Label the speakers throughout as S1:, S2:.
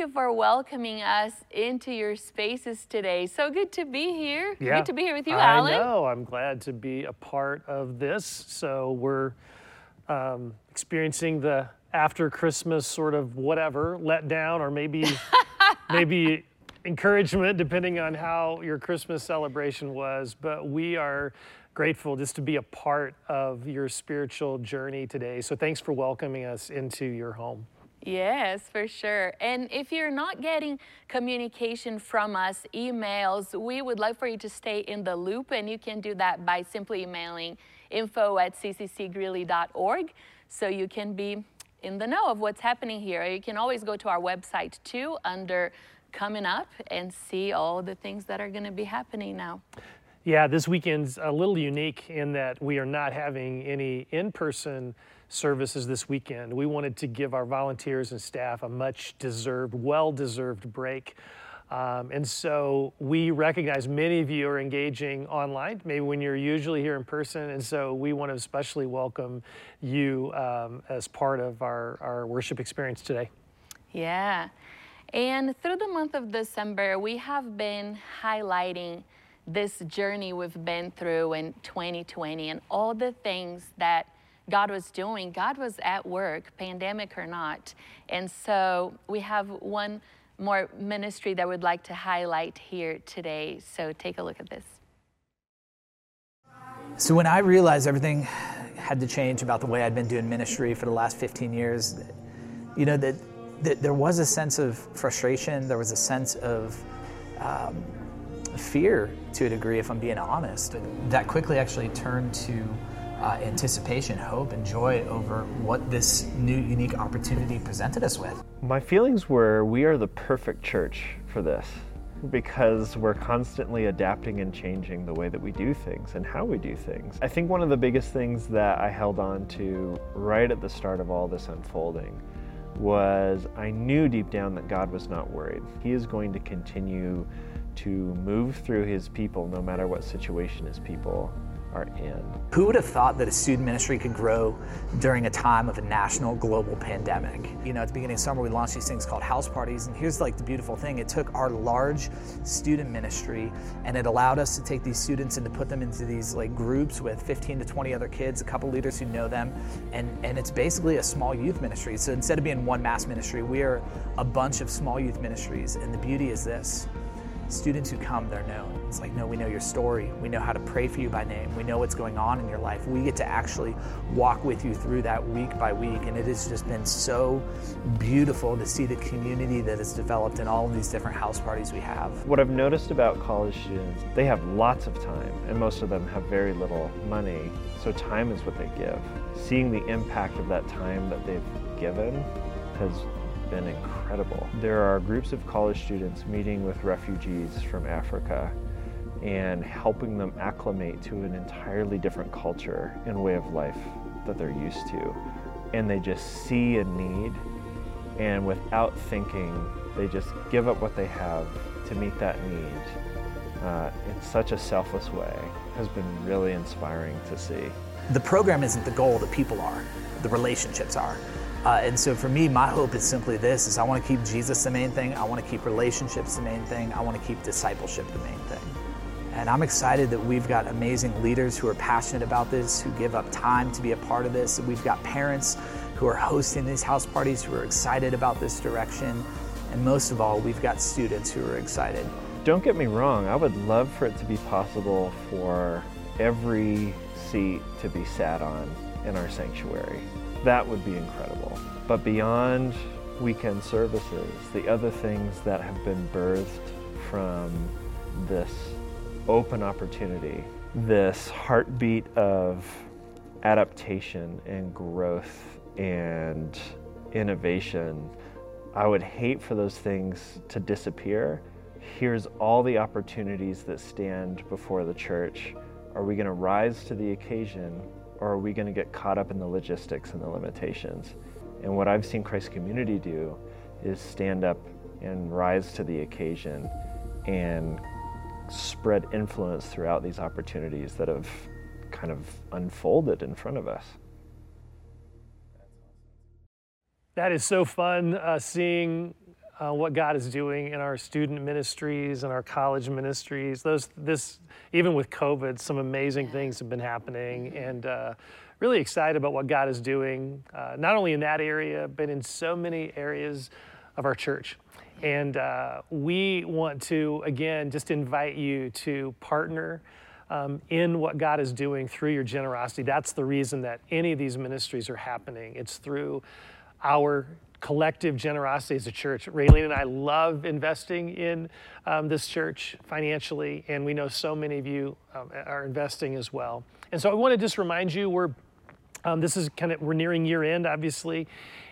S1: you for welcoming us into your spaces today. So good to be here.
S2: Yeah,
S1: good to be here with you,
S2: I
S1: Alan.
S2: know. I'm glad to be a part of this. So we're um, experiencing the after Christmas sort of whatever letdown, or maybe maybe encouragement, depending on how your Christmas celebration was. But we are grateful just to be a part of your spiritual journey today. So thanks for welcoming us into your home.
S1: Yes, for sure. And if you're not getting communication from us, emails, we would love for you to stay in the loop, and you can do that by simply emailing info at cccgreeley.org so you can be in the know of what's happening here. You can always go to our website too under coming up and see all the things that are going to be happening now.
S2: Yeah, this weekend's a little unique in that we are not having any in person services this weekend. We wanted to give our volunteers and staff a much deserved, well deserved break. Um, and so we recognize many of you are engaging online, maybe when you're usually here in person. And so we want to especially welcome you um, as part of our, our worship experience today.
S1: Yeah. And through the month of December, we have been highlighting this journey we've been through in 2020 and all the things that God was doing. God was at work, pandemic or not. And so we have one more ministry that we'd like to highlight here today. So take a look at this.
S3: So when I realized everything had to change about the way I'd been doing ministry for the last 15 years, you know, that, that there was a sense of frustration, there was a sense of um, fear to a degree, if I'm being honest. That quickly actually turned to uh, anticipation, hope, and joy over what this new, unique opportunity presented us with.
S4: My feelings were we are the perfect church for this because we're constantly adapting and changing the way that we do things and how we do things. I think one of the biggest things that I held on to right at the start of all this unfolding was I knew deep down that God was not worried. He is going to continue to move through his people no matter what situation his people are in.
S3: Who would have thought that a student ministry could grow during a time of a national global pandemic? You know, at the beginning of summer, we launched these things called house parties. And here's like the beautiful thing it took our large student ministry and it allowed us to take these students and to put them into these like groups with 15 to 20 other kids, a couple leaders who know them. And, and it's basically a small youth ministry. So instead of being one mass ministry, we are a bunch of small youth ministries. And the beauty is this students who come, they're known. It's like, no, we know your story. We know how to pray for you by name. We know what's going on in your life. We get to actually walk with you through that week by week. And it has just been so beautiful to see the community that has developed in all of these different house parties we have.
S4: What I've noticed about college students, they have lots of time, and most of them have very little money. So time is what they give. Seeing the impact of that time that they've given has been incredible. There are groups of college students meeting with refugees from Africa and helping them acclimate to an entirely different culture and way of life that they're used to. And they just see a need, and without thinking, they just give up what they have to meet that need uh, in such a selfless way has been really inspiring to see.
S3: The program isn't the goal, the people are, the relationships are. Uh, and so for me, my hope is simply this: is I want to keep Jesus the main thing. I want to keep relationships the main thing. I want to keep discipleship the main thing. And I'm excited that we've got amazing leaders who are passionate about this, who give up time to be a part of this. We've got parents who are hosting these house parties who are excited about this direction. And most of all, we've got students who are excited.
S4: Don't get me wrong, I would love for it to be possible for every seat to be sat on in our sanctuary. That would be incredible. But beyond weekend services, the other things that have been birthed from this open opportunity, this heartbeat of adaptation and growth and innovation, I would hate for those things to disappear. Here's all the opportunities that stand before the church. Are we going to rise to the occasion or are we going to get caught up in the logistics and the limitations? And what I've seen Christ Community do is stand up and rise to the occasion and spread influence throughout these opportunities that have kind of unfolded in front of us.
S2: That is so fun uh, seeing uh, what God is doing in our student ministries and our college ministries. Those, this, even with COVID, some amazing things have been happening, and uh, really excited about what God is doing, uh, not only in that area, but in so many areas of our church. And uh, we want to, again, just invite you to partner um, in what God is doing through your generosity. That's the reason that any of these ministries are happening. It's through our collective generosity as a church. Raylene and I love investing in um, this church financially, and we know so many of you um, are investing as well. And so I want to just remind you we're um, this is kind of we're nearing year end, obviously,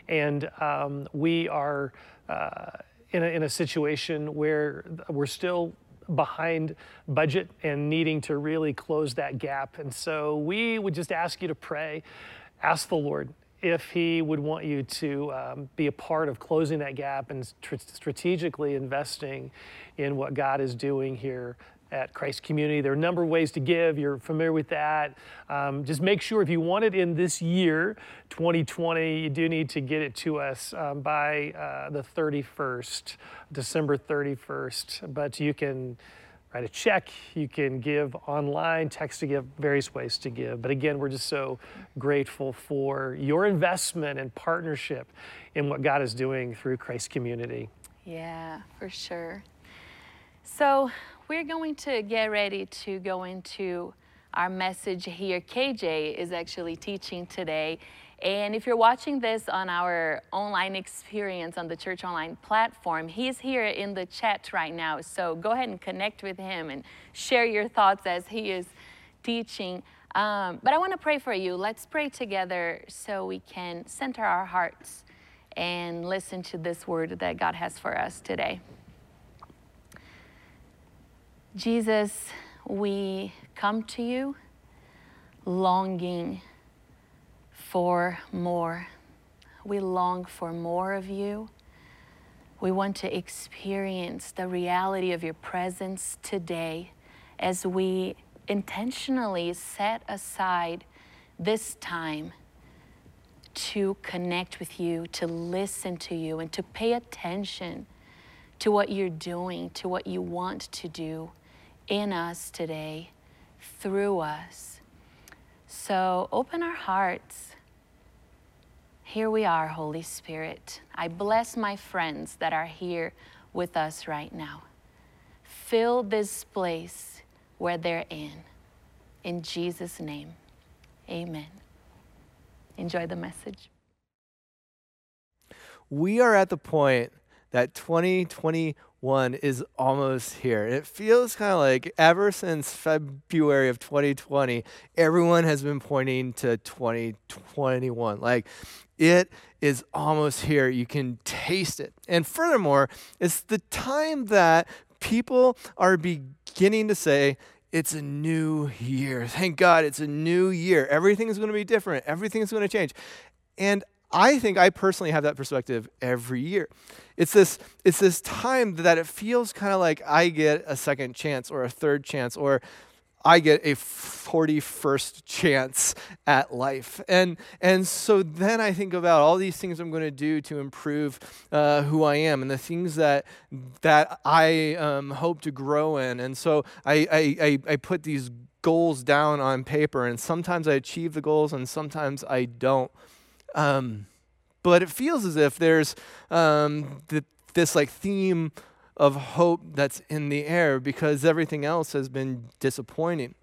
S2: and um, we are uh, in, a, in a situation where we're still behind budget and needing to really close that gap. And so we would just ask you to pray, ask the Lord if He would want you to um, be a part of closing that gap and tr- strategically investing in what God is doing here at Christ Community. There are a number of ways to give. You're familiar with that. Um, just make sure if you want it in this year, 2020, you do need to get it to us um, by uh, the 31st, December 31st. But you can write a check, you can give online, text to give, various ways to give. But again, we're just so grateful for your investment and partnership in what God is doing through Christ Community.
S1: Yeah, for sure. So, we're going to get ready to go into our message here. KJ is actually teaching today. And if you're watching this on our online experience on the Church Online platform, he's here in the chat right now. So go ahead and connect with him and share your thoughts as he is teaching. Um, but I want to pray for you. Let's pray together so we can center our hearts and listen to this word that God has for us today. Jesus, we come to you longing for more. We long for more of you. We want to experience the reality of your presence today as we intentionally set aside this time to connect with you, to listen to you, and to pay attention to what you're doing, to what you want to do in us today, through us. So open our hearts. Here we are, Holy Spirit. I bless my friends that are here with us right now. Fill this place where they're in. In Jesus' name, amen. Enjoy the message.
S5: We are at the point that 2021 is almost here. It feels kind of like ever since February of 2020, everyone has been pointing to 2021. Like it is almost here. You can taste it. And furthermore, it's the time that people are beginning to say, it's a new year. Thank God it's a new year. Everything is going to be different. Everything is going to change. And I think I personally have that perspective every year. It's this, it's this time that it feels kind of like I get a second chance or a third chance or I get a 41st chance at life. And, and so then I think about all these things I'm going to do to improve uh, who I am and the things that, that I um, hope to grow in. And so I, I, I, put these goals down on paper, and sometimes I achieve the goals and sometimes I don't. Um, but it feels as if there's um, th- this like theme of hope that's in the air because everything else has been disappointing.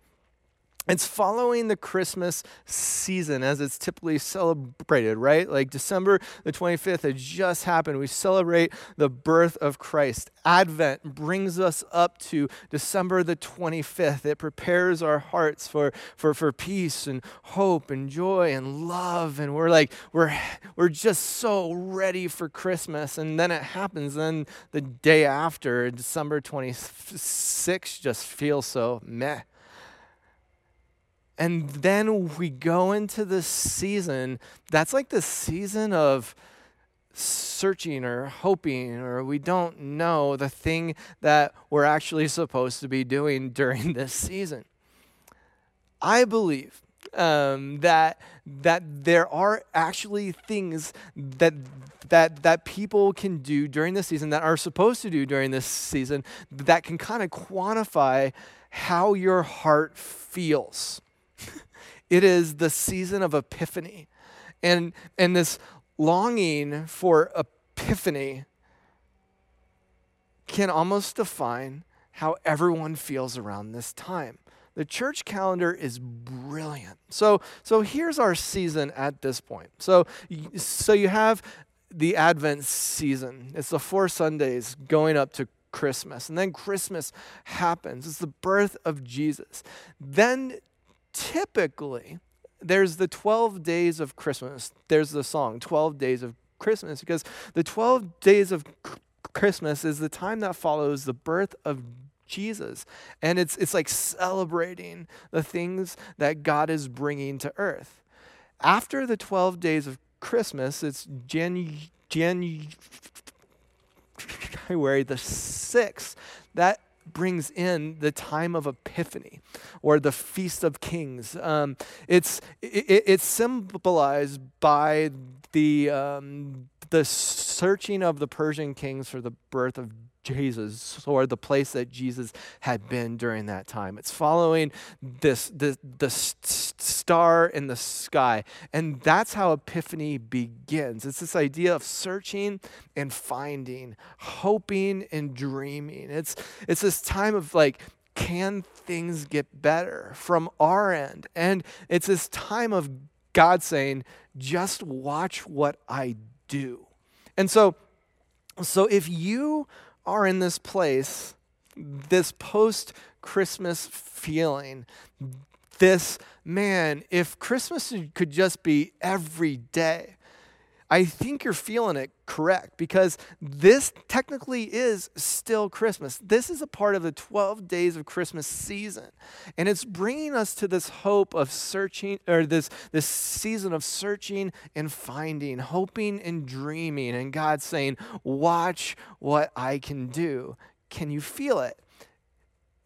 S5: It's following the Christmas season as it's typically celebrated, right? Like December the 25th had just happened. We celebrate the birth of Christ. Advent brings us up to December the 25th. It prepares our hearts for, for, for peace and hope and joy and love. And we're like, we're, we're just so ready for Christmas. And then it happens. Then the day after, December 26th, just feels so meh. And then we go into this season that's like the season of searching or hoping, or we don't know the thing that we're actually supposed to be doing during this season. I believe um, that that there are actually things that that that people can do during this season that are supposed to do during this season that can kind of quantify how your heart feels. It is the season of epiphany. And and this longing for epiphany can almost define how everyone feels around this time. The church calendar is brilliant. So, so here's our season at this point. So, so you have the Advent season. It's the four Sundays going up to Christmas. And then Christmas happens. It's the birth of Jesus. Then typically there's the 12 days of Christmas. There's the song 12 days of Christmas because the 12 days of Christmas is the time that follows the birth of Jesus. And it's, it's like celebrating the things that God is bringing to earth. After the 12 days of Christmas, it's Jan, January the 6th. That brings in the time of Epiphany or the Feast of Kings. Um, it's, it, it's symbolized by the, um, the searching of the Persian kings for the birth of Jesus or the place that Jesus had been during that time. It's following this the the star in the sky, and that's how Epiphany begins. It's this idea of searching and finding, hoping and dreaming. It's it's this time of like can things get better from our end? And it's this time of God saying, just watch what I do. And so so if you are in this place, this post Christmas feeling, this man, if Christmas could just be every day, I think you're feeling it correct because this technically is still Christmas. This is a part of the 12 days of Christmas season. And it's bringing us to this hope of searching, or this, this season of searching and finding, hoping and dreaming, and God saying, Watch what I can do. Can you feel it?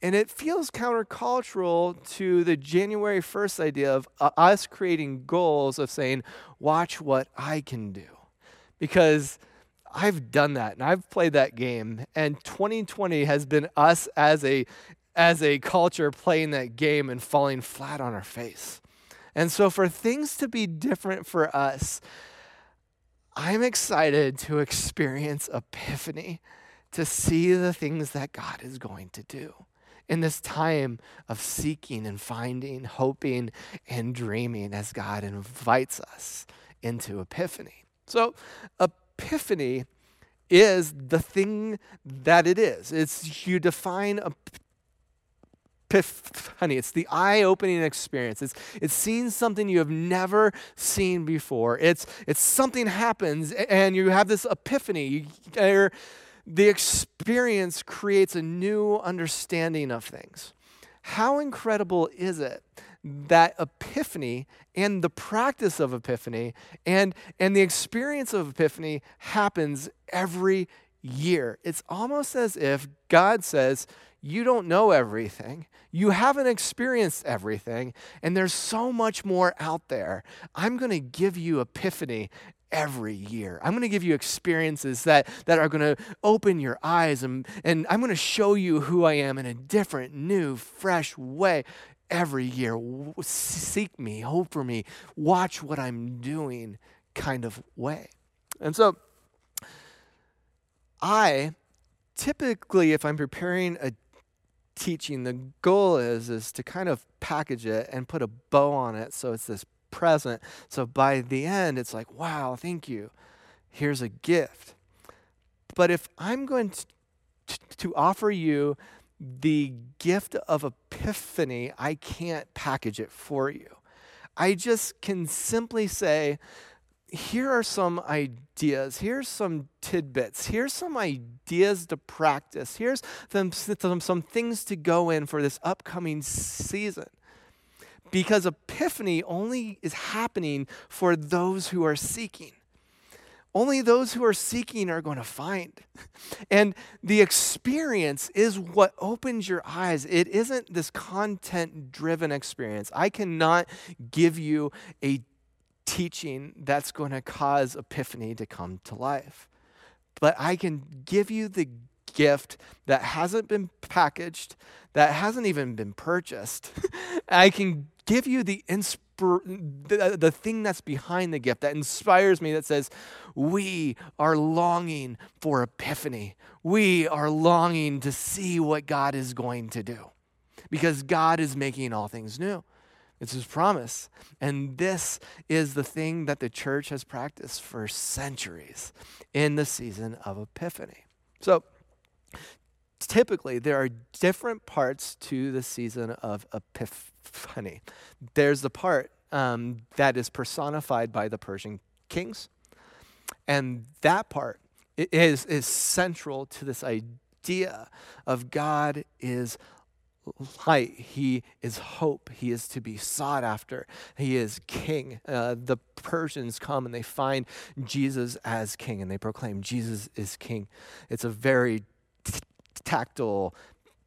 S5: And it feels countercultural to the January 1st idea of uh, us creating goals of saying, watch what I can do. Because I've done that and I've played that game. And 2020 has been us as a, as a culture playing that game and falling flat on our face. And so, for things to be different for us, I'm excited to experience epiphany, to see the things that God is going to do in this time of seeking and finding, hoping and dreaming as God invites us into epiphany. So, epiphany is the thing that it is. It's you define a epiphany. It's the eye-opening experience. It's it's seeing something you have never seen before. It's it's something happens and you have this epiphany. You, the experience creates a new understanding of things. How incredible is it that epiphany and the practice of epiphany and, and the experience of epiphany happens every year? It's almost as if God says, You don't know everything. You haven't experienced everything, and there's so much more out there. I'm going to give you epiphany, every year. I'm going to give you experiences that, that are going to open your eyes and, and I'm going to show you who I am in a different, new, fresh way every year. Seek me, hope for me, watch what I'm doing kind of way. And so I typically, if I'm preparing a teaching, the goal is is to kind of package it and put a bow on it so it's this present. So by the end, it's like, wow, thank you. Here's a gift. But if I'm going to, to offer you the gift of epiphany, I can't package it for you. I just can simply say, here are some ideas. Here's some tidbits. Here's some ideas to practice. Here's some, some, some things to go in for this upcoming season because epiphany only is happening for those who are seeking. Only those who are seeking are going to find. And the experience is what opens your eyes. It isn't this content driven experience. I cannot give you a teaching that's going to cause epiphany to come to life. But I can give you the gift that hasn't been packaged, that hasn't even been purchased. I can give you the inspiration the, the thing that's behind the gift that inspires me that says, We are longing for epiphany. We are longing to see what God is going to do because God is making all things new. It's his promise. And this is the thing that the church has practiced for centuries in the season of Epiphany. So, typically, there are different parts to the season of Epiphany. There's the part um, that is personified by the Persian kings. And that part is, is central to this idea of God is light. He is hope. He is to be sought after. He is king. Uh, the Persians come and they find Jesus as king and they proclaim Jesus is king. It's a very tactile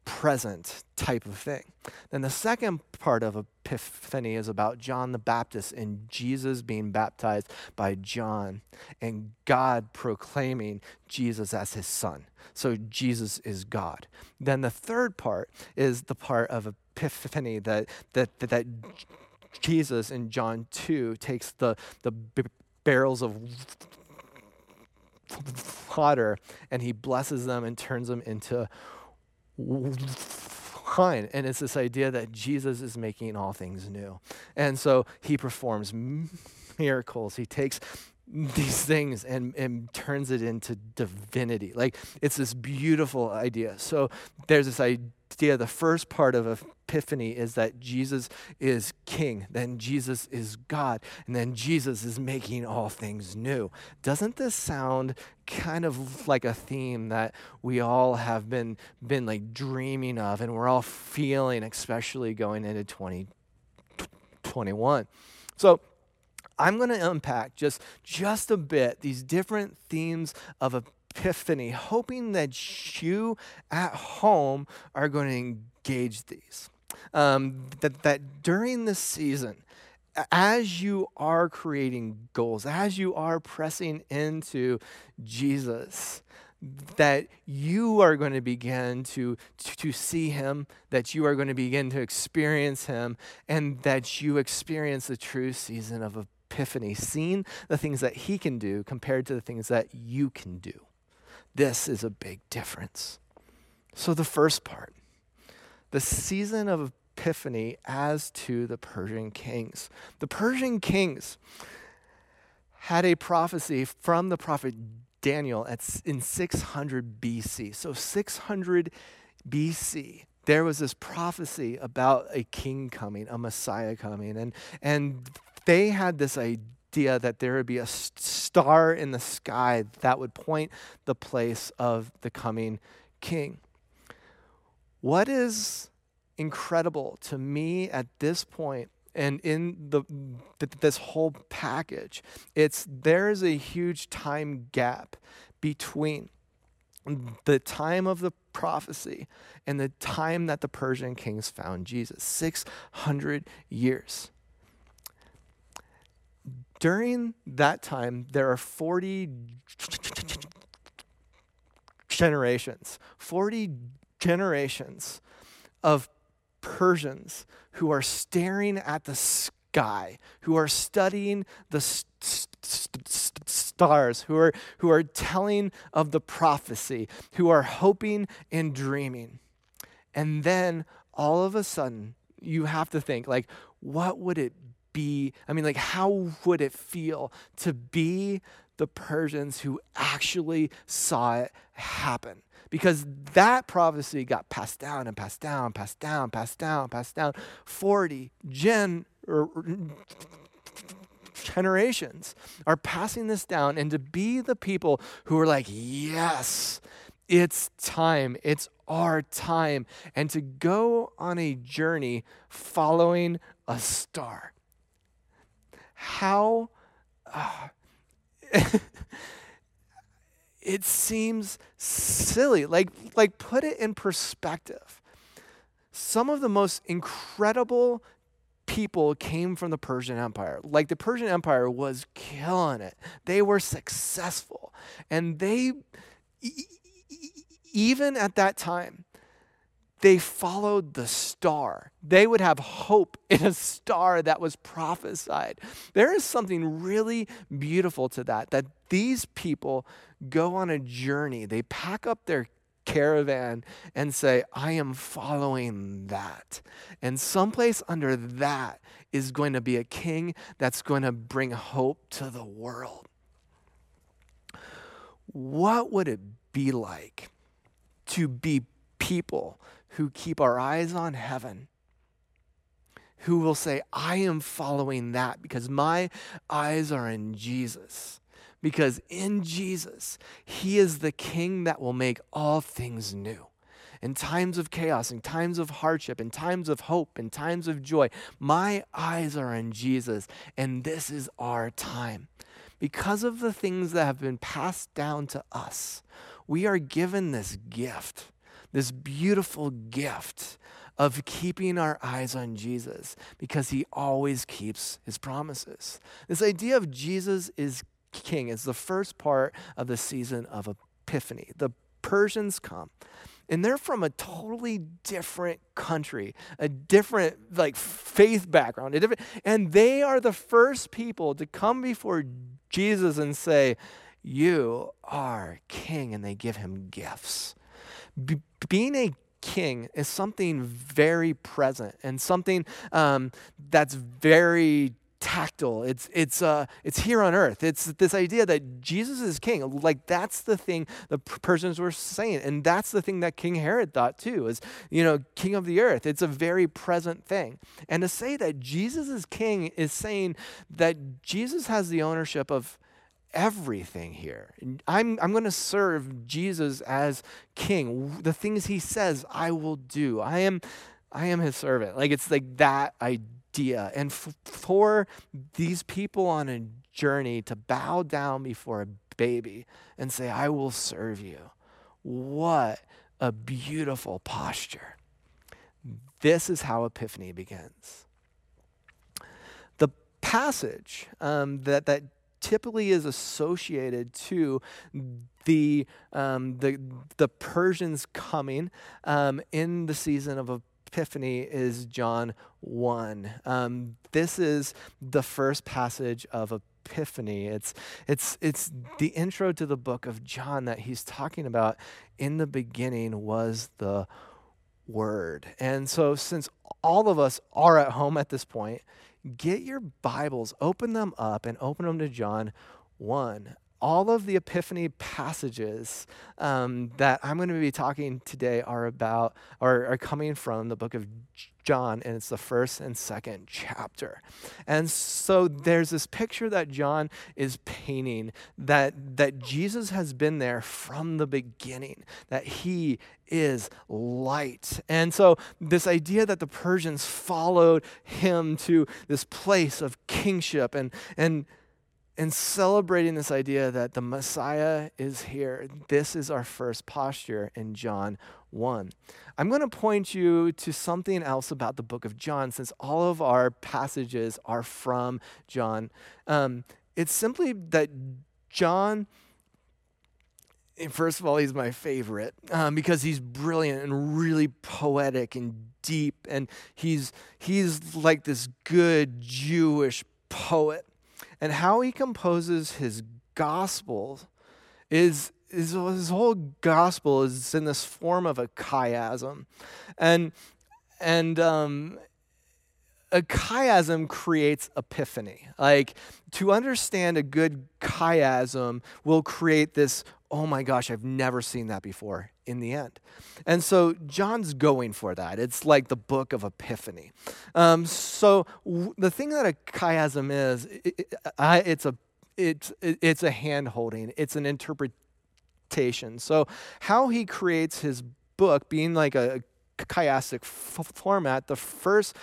S5: present type of thing. Then the second part of Epiphany is about John the Baptist and Jesus being baptized by John and God proclaiming Jesus as his son. So Jesus is God. Then the third part is the part of Epiphany that that that, that Jesus in John 2 takes the the barrels of water and he blesses them and turns them into wine. And it's this idea that Jesus is making all things new. And so he performs miracles. He takes these things and, and turns it into divinity. Like it's this beautiful idea. So there's this idea, the first part of Epiphany is that Jesus is king, then Jesus is God, and then Jesus is making all things new. Doesn't this sound kind of like a theme that we all have been been like dreaming of and we're all feeling especially going into 2021. So I'm going to unpack just just a bit these different themes of epiphany, hoping that you at home are going to engage these. Um, that that during this season, as you are creating goals, as you are pressing into Jesus, that you are going to begin to, to, to, see him, that you are going to begin to experience him, and that you experience the true season of epiphany, seeing the things that he can do compared to the things that you can do. This is a big difference. So, the first part, the season of epiphany as to the Persian kings. The Persian kings had a prophecy from the prophet Daniel at, in 600 BC. So, 600 BC, there was this prophecy about a king coming, a Messiah coming. And, and they had this idea that there would be a star in the sky that would point the place of the coming king. What is incredible to me at this point and in the, this whole package it's there's a huge time gap between the time of the prophecy and the time that the Persian kings found Jesus 600 years during that time, there are 40 generations, 40 generations of Persians who are staring at the sky, who are studying the st- st- st- stars, who are, who are telling of the prophecy, who are hoping and dreaming. And then all of a sudden, you have to think, like, what would it be, I mean, like, how would it feel to be the Persians who actually saw it happen? Because that prophecy got passed down and passed down, passed down, passed down, passed down. 40 gen er, generations are passing this down, and to be the people who are like, yes, it's time, it's our time, and to go on a journey following a star how uh, it seems silly. Like, like put it in perspective. Some of the most incredible people came from the Persian Empire. Like the Persian Empire was killing it. They were successful. And they, even at that time, they followed the star. They would have hope in a star that was prophesied. There is something really beautiful to that, that these people go on a journey. They pack up their caravan and say, I am following that. And someplace under that is going to be a king that's going to bring hope to the world. What would it be like to be people who keep our eyes on heaven? Who will say, I am following that because my eyes are in Jesus because in Jesus, He is the King that will make all things new. In times of chaos, in times of hardship, in times of hope, in times of joy, my eyes are on Jesus, and this is our time. Because of the things that have been passed down to us, we are given this gift, this beautiful gift of keeping our eyes on Jesus because he always keeps his promises. This idea of Jesus is king. is the first part of the season of Epiphany. The Persians come and they're from a totally different country, a different like faith background, a different, and they are the first people to come before Jesus and say, "You are king," and they give him gifts. Be- being a king is something very present and something um, that's very tactile. It's it's uh it's here on earth. It's this idea that Jesus is king. Like that's the thing the Persians were saying, and that's the thing that King Herod thought too. Is you know king of the earth. It's a very present thing. And to say that Jesus is king is saying that Jesus has the ownership of everything here. I'm, I'm going to serve Jesus as king. The things he says, I will do. I am, I am his servant. Like it's like that idea. And f- for these people on a journey to bow down before a baby and say, I will serve you. What a beautiful posture. This is how Epiphany begins. The passage um, that, that typically is associated to the, um, the, the Persians coming um, in the season of Epiphany is John 1. Um, this is the first passage of Epiphany. It's, it's, it's the intro to the book of John that he's talking about. In the beginning was the Word. And so, since all of us are at home at this point, get your Bibles, open them up, and open them to John 1 all of the Epiphany passages um, that I'm going to be talking today are about, are, are coming from the book of John, and it's the first and second chapter. And so there's this picture that John is painting that, that Jesus has been there from the beginning, that he is light. And so this idea that the Persians followed him to this place of kingship and, and and celebrating this idea that the Messiah is here. This is our first posture in John 1. I'm going to point you to something else about the book of John, since all of our passages are from John. Um, it's simply that John. First of all, he's my favorite um, because he's brilliant and really poetic and deep, and he's he's like this good Jewish poet and how he composes his gospel is, is his whole gospel is in this form of a chiasm. And, and um, a chiasm creates epiphany. Like to understand a good chiasm will create this, oh my gosh, I've never seen that before in the end. And so John's going for that. It's like the book of epiphany. Um, so w- the thing that a chiasm is, it, it, I, it's a it's it's a hand holding. It's an interpretation. So how he creates his book, being like a chiastic f- format, the first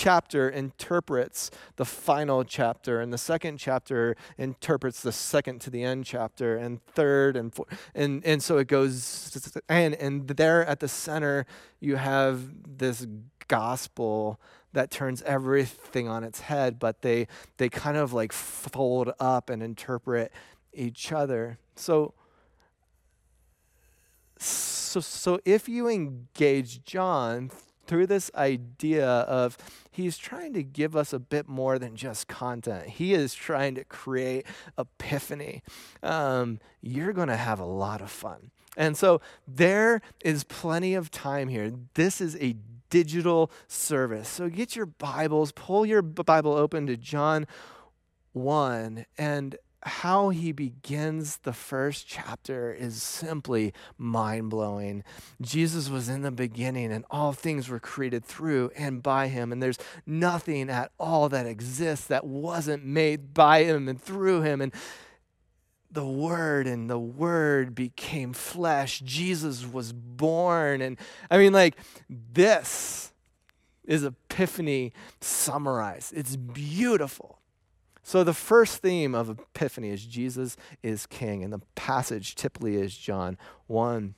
S5: chapter interprets the final chapter, and the second chapter interprets the second to the end chapter, and third and fourth, and and so it goes, and and there at the center you have this gospel that turns everything on its head, but they they kind of like fold up and interpret each other. So so so if you engage John through this idea of he's trying to give us a bit more than just content. He is trying to create epiphany. Um, you're going to have a lot of fun. And so there is plenty of time here. This is a digital service. So get your Bibles, pull your Bible open to John 1 and how he begins the first chapter is simply mind blowing. Jesus was in the beginning, and all things were created through and by him. And there's nothing at all that exists that wasn't made by him and through him. And the Word, and the Word became flesh. Jesus was born. And I mean, like, this is Epiphany summarized. It's beautiful. So, the first theme of Epiphany is Jesus is King, and the passage typically is John 1.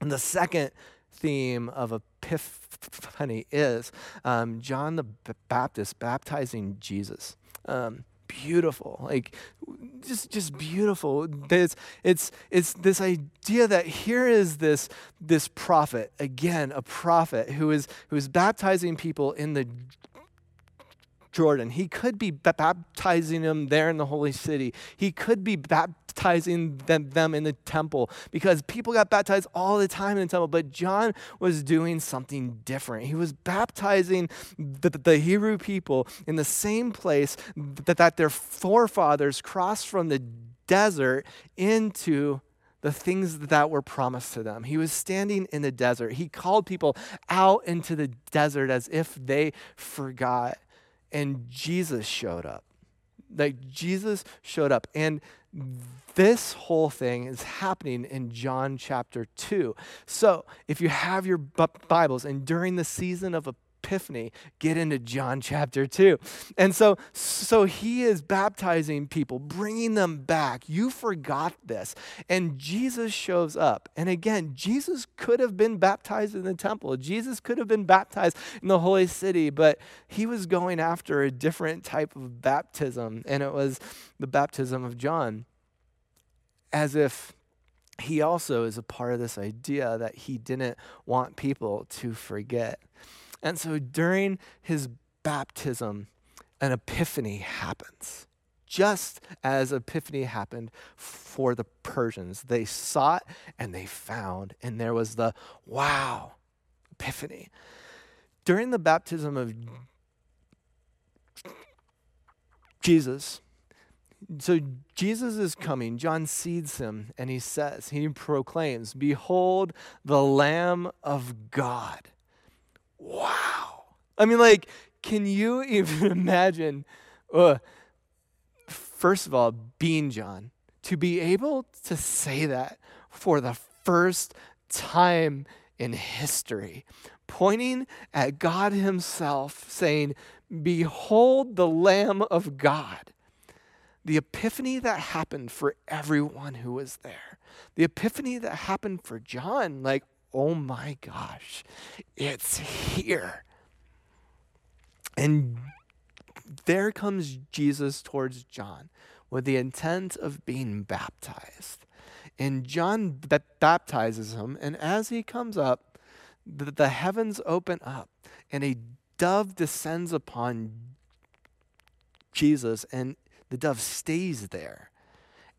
S5: And the second theme of Epiphany is um, John the Baptist baptizing Jesus. Um, beautiful like just just beautiful it's it's it's this idea that here is this this prophet again a prophet who is who is baptizing people in the Jordan. He could be baptizing them there in the holy city. He could be baptizing them, them in the temple because people got baptized all the time in the temple. But John was doing something different. He was baptizing the, the Hebrew people in the same place that, that their forefathers crossed from the desert into the things that were promised to them. He was standing in the desert. He called people out into the desert as if they forgot and Jesus showed up. Like Jesus showed up. And this whole thing is happening in John chapter 2. So if you have your Bibles and during the season of a epiphany get into John chapter 2. And so so he is baptizing people, bringing them back. You forgot this. And Jesus shows up. And again, Jesus could have been baptized in the temple. Jesus could have been baptized in the holy city, but he was going after a different type of baptism, and it was the baptism of John. As if he also is a part of this idea that he didn't want people to forget. And so during his baptism, an epiphany happens. Just as epiphany happened for the Persians, they sought and they found, and there was the wow epiphany. During the baptism of Jesus, so Jesus is coming. John seeds him and he says, he proclaims, Behold the Lamb of God wow. I mean, like, can you even imagine, uh, first of all, being John, to be able to say that for the first time in history, pointing at God Himself, saying, Behold the Lamb of God. The epiphany that happened for everyone who was there. The epiphany that happened for John, like, oh my gosh, it's here. And there comes Jesus towards John with the intent of being baptized. And John baptizes him, and as he comes up, the, the heavens open up, and a dove descends upon Jesus, and the dove stays there.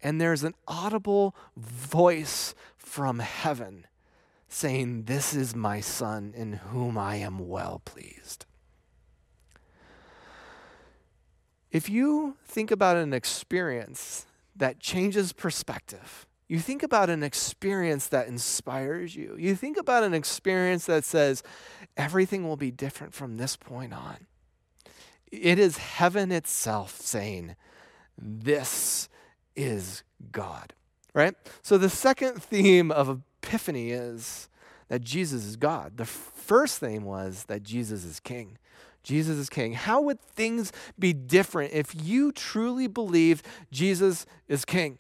S5: And there's an audible voice from heaven saying, This is my son in whom I am well pleased. If you think about an experience that changes perspective, you think about an experience that inspires you, you think about an experience that says, everything will be different from this point on. It is heaven itself saying, This is God, right? So the second theme of epiphany is that Jesus is God. The first thing was that Jesus is king. Jesus is king. How would things be different if you truly believed Jesus is king?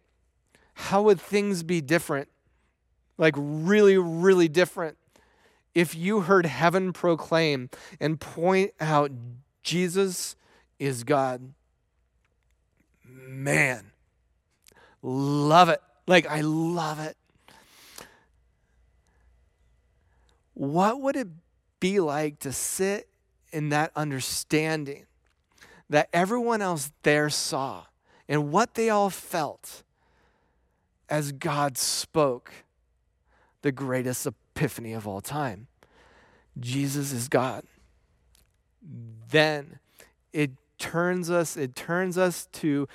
S5: How would things be different? Like, really, really different. If you heard heaven proclaim and point out Jesus is God. Man, love it. Like, I love it. What would it be like to sit in that understanding that everyone else there saw and what they all felt as God spoke the greatest epiphany of all time? Jesus is God. Then it turns us it turns us to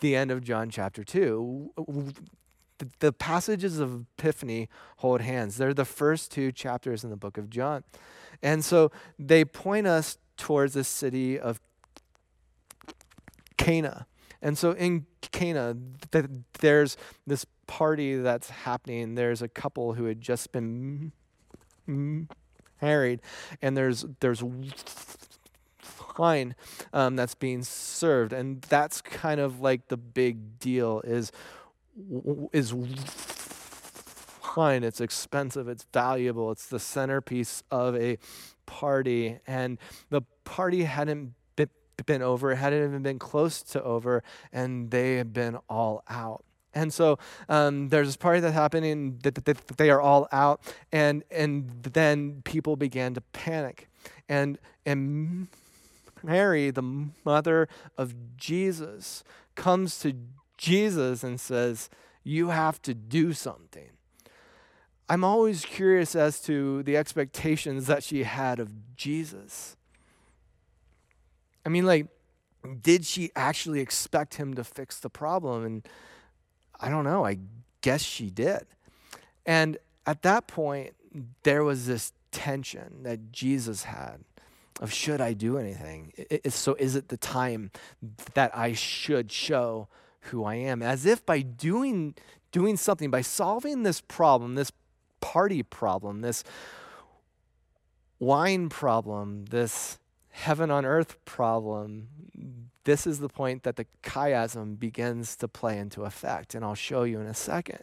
S5: the end of John chapter 2 the, the passages of epiphany hold hands. They're the first two chapters in the book of John. And so they point us towards the city of Cana. And so in Cana th- there's this party that's happening. There's a couple who had just been married and there's there's wine um, that's being served, and that's kind of like the big deal is is fine, It's expensive. It's valuable. It's the centerpiece of a party, and the party hadn't been, over. It hadn't even been close to over, and they had been all out. And so um, there's this party that's happening that, that they are all out, and and then people began to panic, and and Mary, the mother of Jesus, comes to Jesus and says, You have to do something. I'm always curious as to the expectations that she had of Jesus. I mean, like, did she actually expect him to fix the problem? And I don't know. I guess she did. And at that point, there was this tension that Jesus had of should I do anything? so is it the time that I should show who I am? As if by doing doing something, by solving this problem, this party problem, this wine problem, this heaven on earth problem, this is the point that the chiasm begins to play into effect. And I'll show you in a second.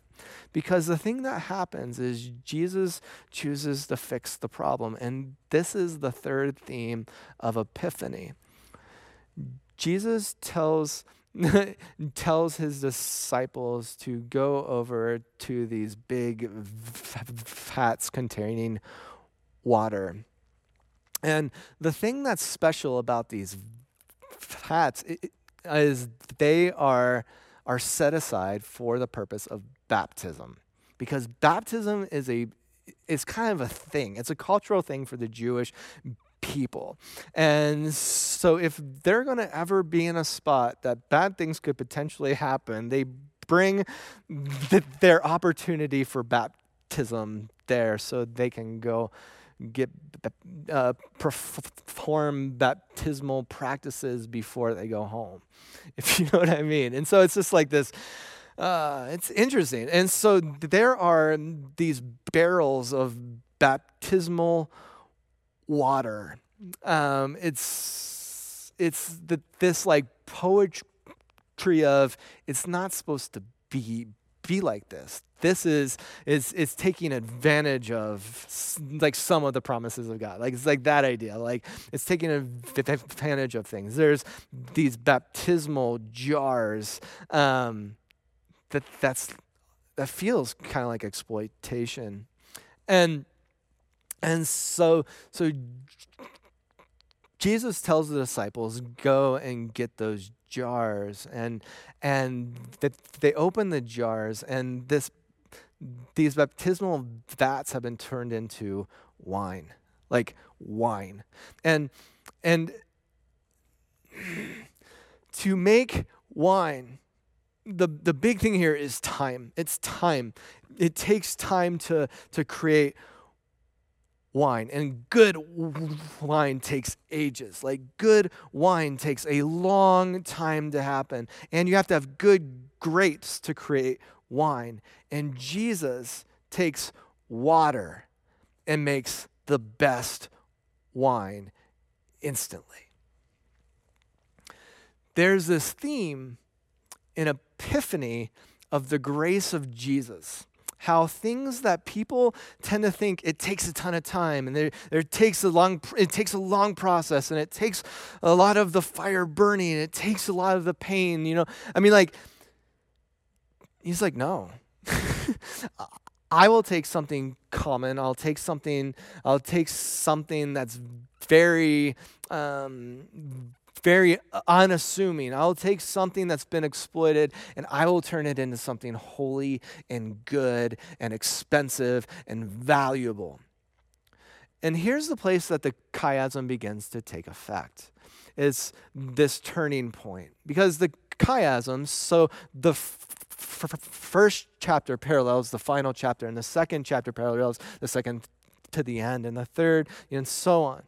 S5: Because the thing that happens is Jesus chooses to fix the problem. And this is the third theme of Epiphany. Jesus tells tells his disciples to go over to these big vats containing water. And the thing that's special about these hats is they are are set aside for the purpose of baptism because baptism is a is kind of a thing it's a cultural thing for the jewish people and so if they're going to ever be in a spot that bad things could potentially happen they bring th- their opportunity for baptism there so they can go get uh, perform baptismal practices before they go home, if you know what I mean. And so it's just like this. Uh, it's interesting. And so there are these barrels of baptismal water. Um, it's it's the, this like poetry of it's not supposed to be be like this. This is is is taking advantage of like some of the promises of God. Like it's like that idea. Like it's taking advantage of things. There's these baptismal jars. Um, that that's that feels kind of like exploitation, and and so so Jesus tells the disciples, "Go and get those jars. And and that they open the jars and this these baptismal vats have been turned into wine like wine. And and to make wine the the big thing here is time. It's time. It takes time to to create wine. And good wine takes ages. Like good wine takes a long time to happen. And you have to have good grapes to create wine. And Jesus takes water and makes the best wine instantly. There's this theme in Epiphany of the grace of Jesus. How things that people tend to think it takes a ton of time and there, there takes a long it takes a long process and it takes a lot of the fire burning and it takes a lot of the pain, you know. I mean like he's like, no. I will take something common. I'll take something. I'll take something that's very, um, very unassuming. I'll take something that's been exploited and I will turn it into something holy and good and expensive and valuable. And here's the place that the chiasm begins to take effect. It's this turning point because the chiasm, so the first chapter parallels the final chapter, and the second chapter parallels the second to the end, and the third, and so on.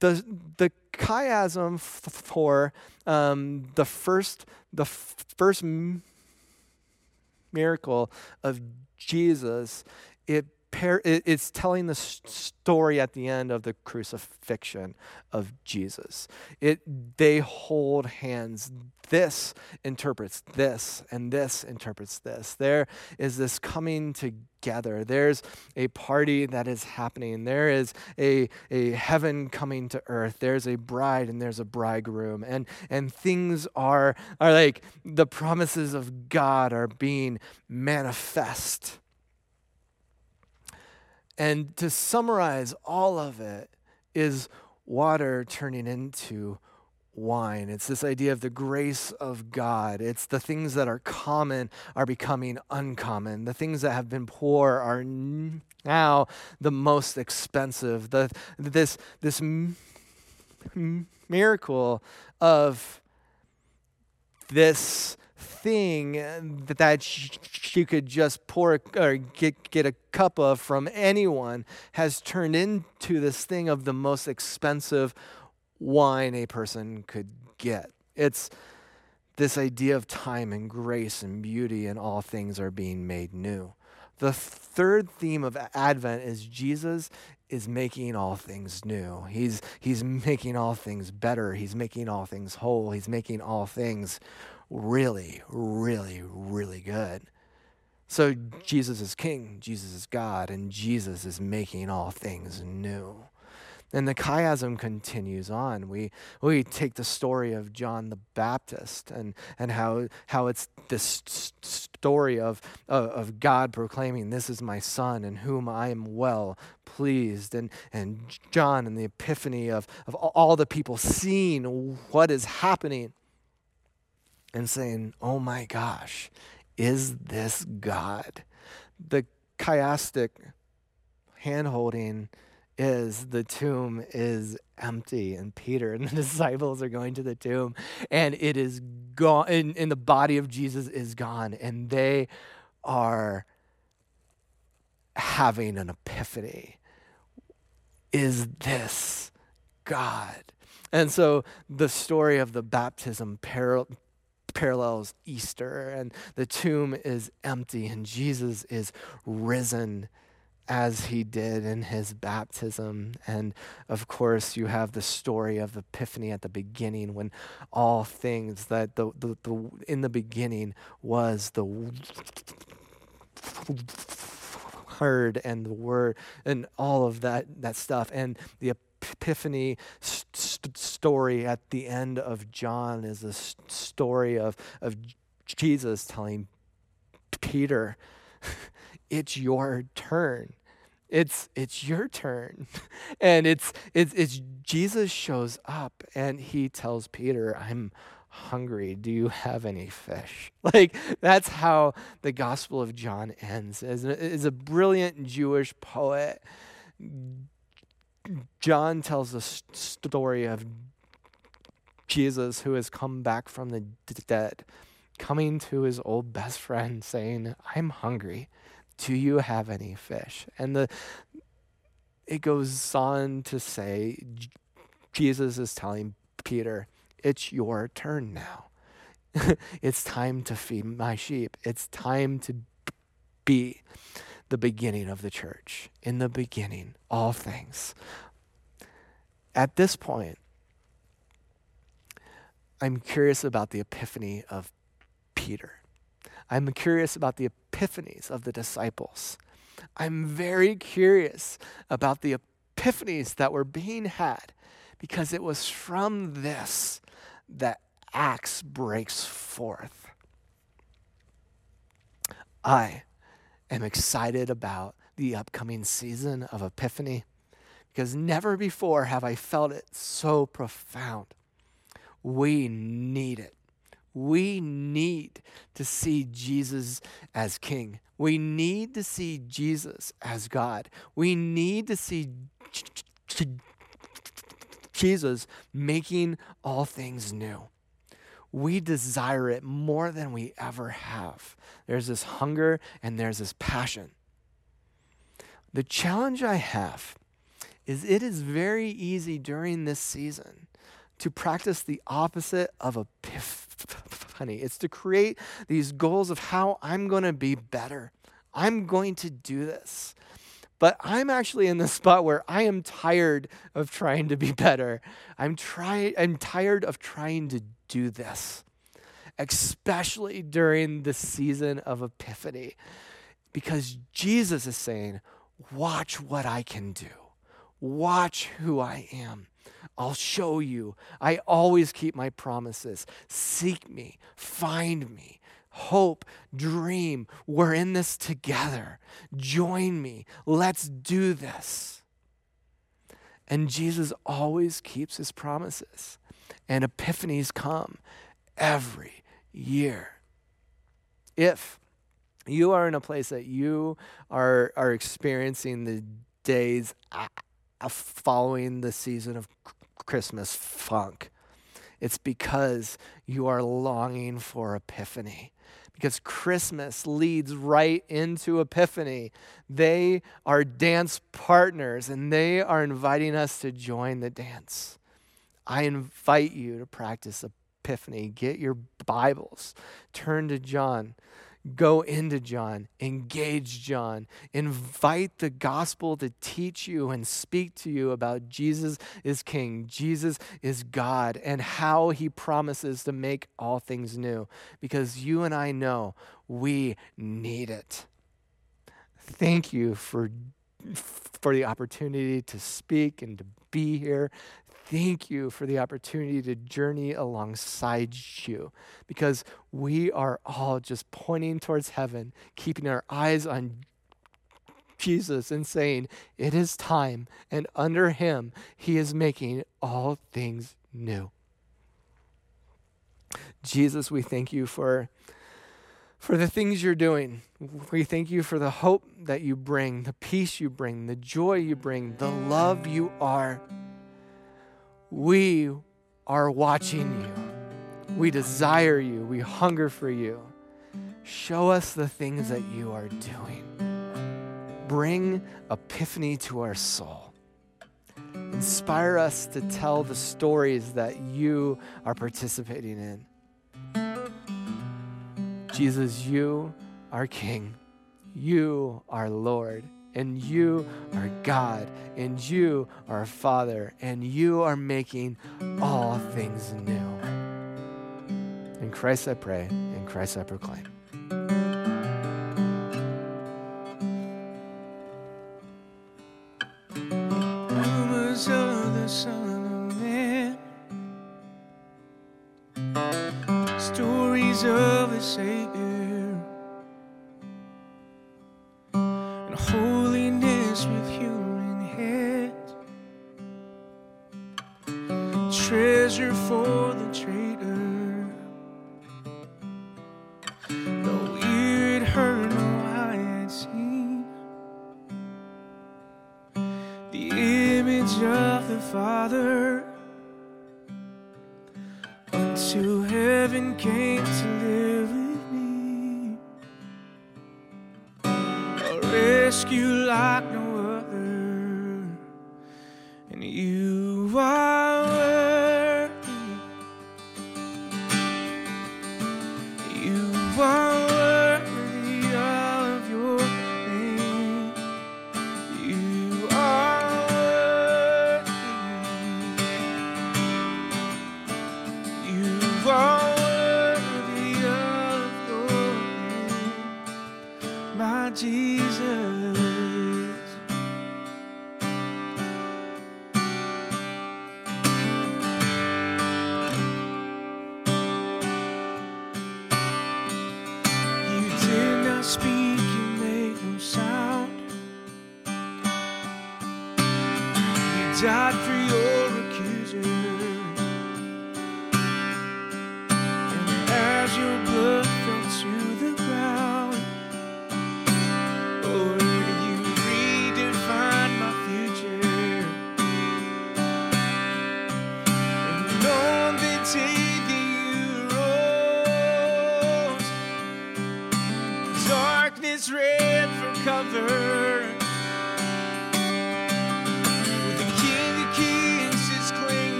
S5: The, the chiasm for um, the first the first miracle of Jesus, it it's telling the story at the end of the crucifixion of Jesus. It they hold hands. This interprets this, and this interprets this. There is this coming together. There's a party that is happening. There is a, a heaven coming to earth. There's a bride and there's a bridegroom. And and things are are like the promises of God are being manifest and to summarize all of it is water turning into wine. It's this idea of the grace of God. It's the things that are common are becoming uncommon. The things that have been poor are now the most expensive. The, this, this miracle of this thing that that you could just pour or get, get a cup of from anyone has turned into this thing of the most expensive wine a person could get. It's this idea of time and grace and beauty and all things are being made new. The third theme of Advent is Jesus is making all things new. He's, he's making all things better. He's making all things whole. He's making all things really, really, really good. So Jesus is king, Jesus is God, and Jesus is making all things new. And the chiasm continues on. We, we take the story of John the Baptist and, and how, how it's this story of, of, God proclaiming, This is my son in whom I am well pleased. And, and John and the epiphany of, of all the people seeing what is happening and saying, Oh my gosh, is this God? The chiastic handholding is the tomb is empty and peter and the disciples are going to the tomb and it is gone and, and the body of jesus is gone and they are having an epiphany is this god and so the story of the baptism par- parallels Easter, and the tomb is empty, and Jesus is risen as he did in his baptism. And of course, you have the story of Epiphany at the beginning when all things that the, the, the in the beginning was the word and the word and all of that that stuff and the epiphany st- story at the end of John is a st- story of, of Jesus telling Peter, it's your turn. It's it's your turn. And it's it's it's Jesus shows up and he tells Peter, I'm hungry. Do you have any fish? Like that's how the Gospel of John ends. As as a brilliant Jewish poet John tells the story of Jesus who has come back from the dead, coming to his old best friend saying, I'm hungry. Do you have any fish? And the it goes on to say Jesus is telling Peter, It's your turn now. it's time to feed my sheep. It's time to be the beginning of the church. In the beginning, all things. At this point, I'm curious about the epiphany of Peter. I'm curious about the epiphanies of the disciples. I'm very curious about the epiphanies that were being had because it was from this that Acts breaks forth. I am excited about the upcoming season of Epiphany because never before have I felt it so profound. We need it. We need to see Jesus as King. We need to see Jesus as God. We need to see Jesus making all things new. We desire it more than we ever have. There's this hunger and there's this passion. The challenge I have is it is very easy during this season to practice the opposite of a epiphany. It's to create these goals of how I'm going to be better. I'm going to do this. But I'm actually in the spot where I am tired of trying to be better. I'm try I'm tired of trying to do this. Especially during the season of Epiphany. Because Jesus is saying, "Watch what I can do. Watch who I am." I'll show you. I always keep my promises. Seek me, find me, hope, dream. We're in this together. Join me. Let's do this. And Jesus always keeps his promises. And epiphanies come every year. If you are in a place that you are, are experiencing the days uh, uh, following the season of Christmas funk. It's because you are longing for Epiphany. Because Christmas leads right into Epiphany. They are dance partners and they are inviting us to join the dance. I invite you to practice Epiphany. Get your Bibles, turn to John Go into John, engage John, invite the gospel to teach you and speak to you about Jesus is King, Jesus is God, and how he promises to make all things new. Because you and I know we need it. Thank you for, for the opportunity to speak and to be here thank you for the opportunity to journey alongside you because we are all just pointing towards heaven, keeping our eyes on Jesus and saying, It is time, and under him, he is making all things new. Jesus, we thank you for, for the things you're doing. We thank you for the hope that you bring, the peace you bring, the joy you bring, the love you are. We are watching you. We desire you. We hunger for you. Show us the things that you are doing. Bring epiphany to our soul. Inspire us to tell the stories that you are participating in. Jesus, you are King. You are Lord and you are God, and you are Father, and you are making all things new. In Christ I pray, in Christ I proclaim.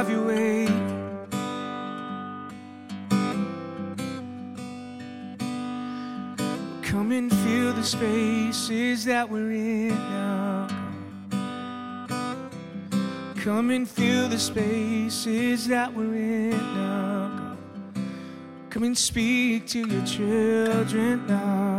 S6: have your way. Come and feel the spaces that we're in now. Come and feel the spaces that we're in now. Come and speak to your children now.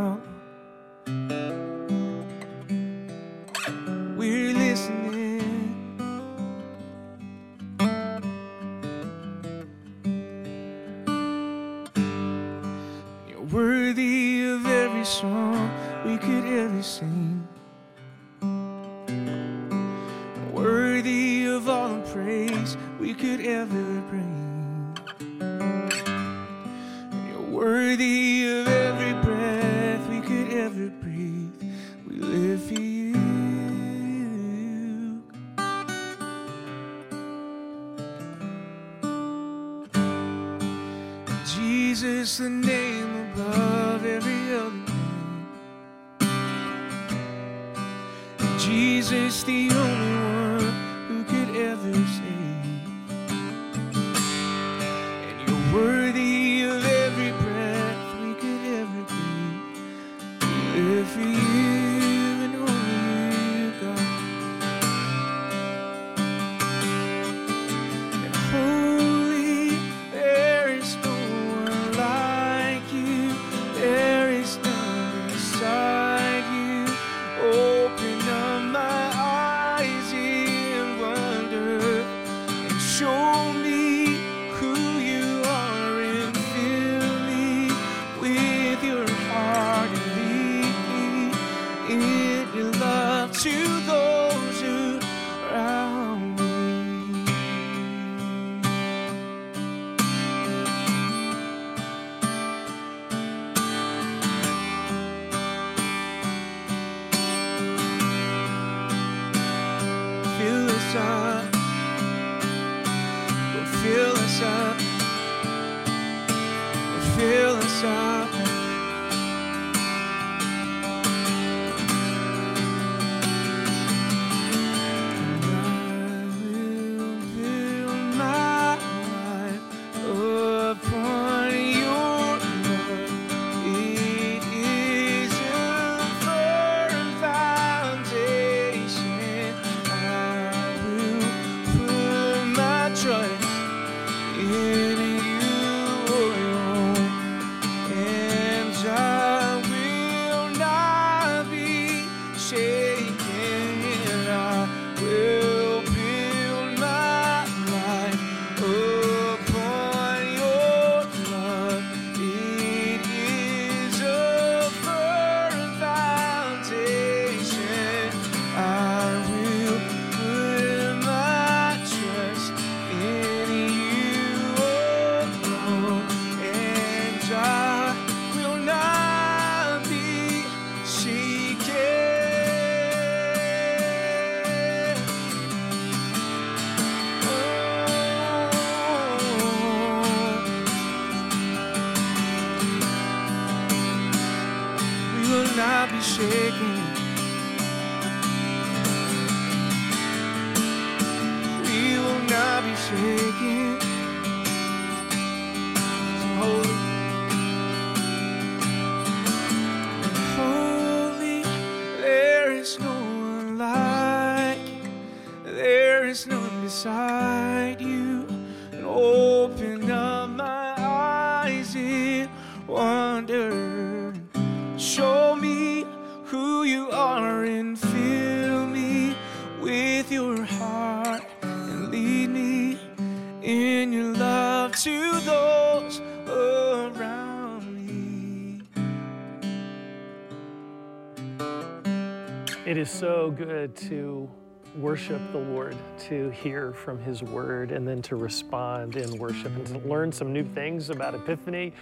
S6: It is
S2: so good to worship the Lord, to hear from His Word, and then to respond in worship and to learn some new things about Epiphany.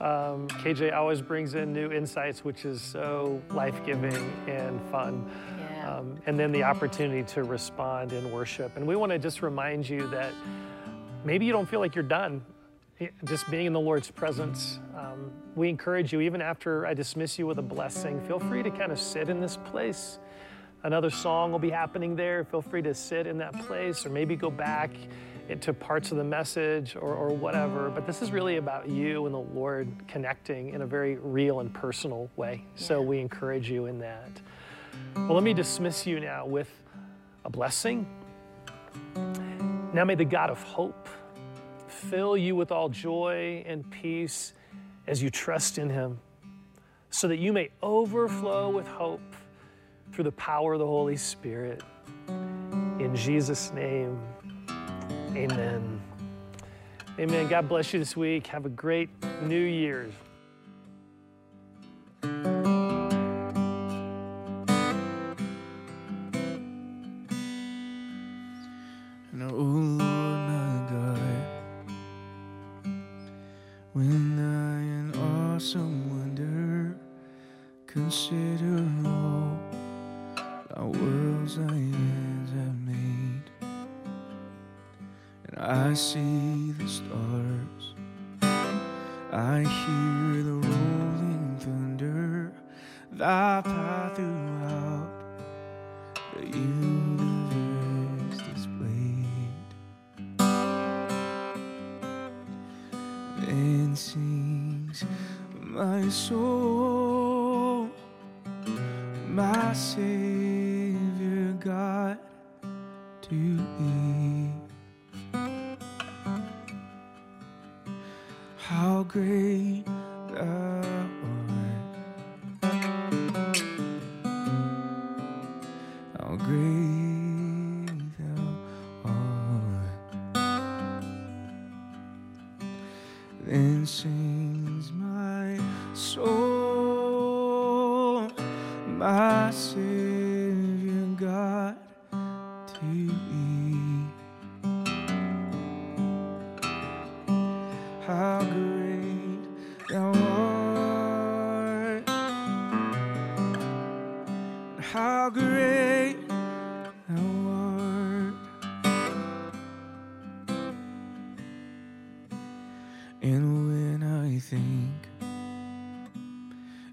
S2: Um, KJ always brings in new insights, which is so life giving and fun.
S1: Yeah.
S2: Um, and then the opportunity to respond in worship. And we want to just remind you that maybe you don't feel like you're done eh, just being in the Lord's presence. Um, we encourage you, even after I dismiss you with a blessing, feel free to kind of sit in this place. Another song will be happening there. Feel free to sit in that place or maybe go back into parts of the message or, or whatever. But this is really about you and the Lord connecting in a very real and personal way. So we encourage you in that. Well, let me dismiss you now with a blessing. Now may the God of hope fill you with all joy and peace as you trust in him, so that you may overflow with hope through the power of the Holy Spirit. In Jesus' name, amen. Amen. God bless you this week. Have a great New Year's.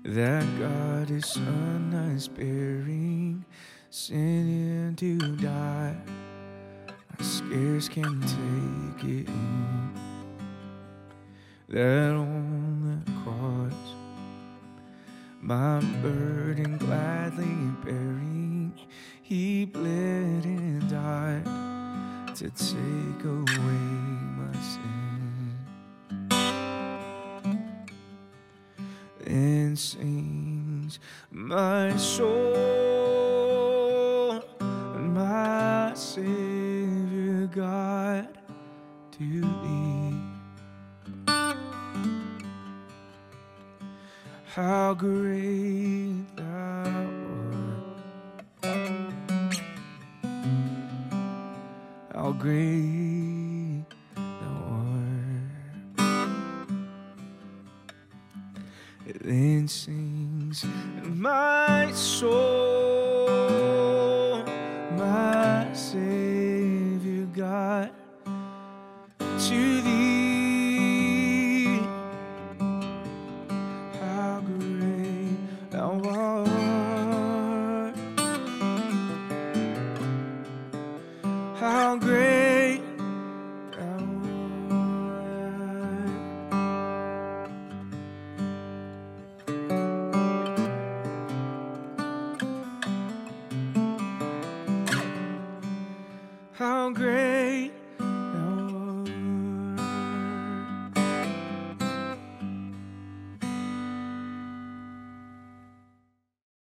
S6: That God is son is bearing, sin to die, I scarce can take it in that on the cross, my burden gladly bearing, he bled and died to take away my sin. My soul, my Savior God, to thee. How great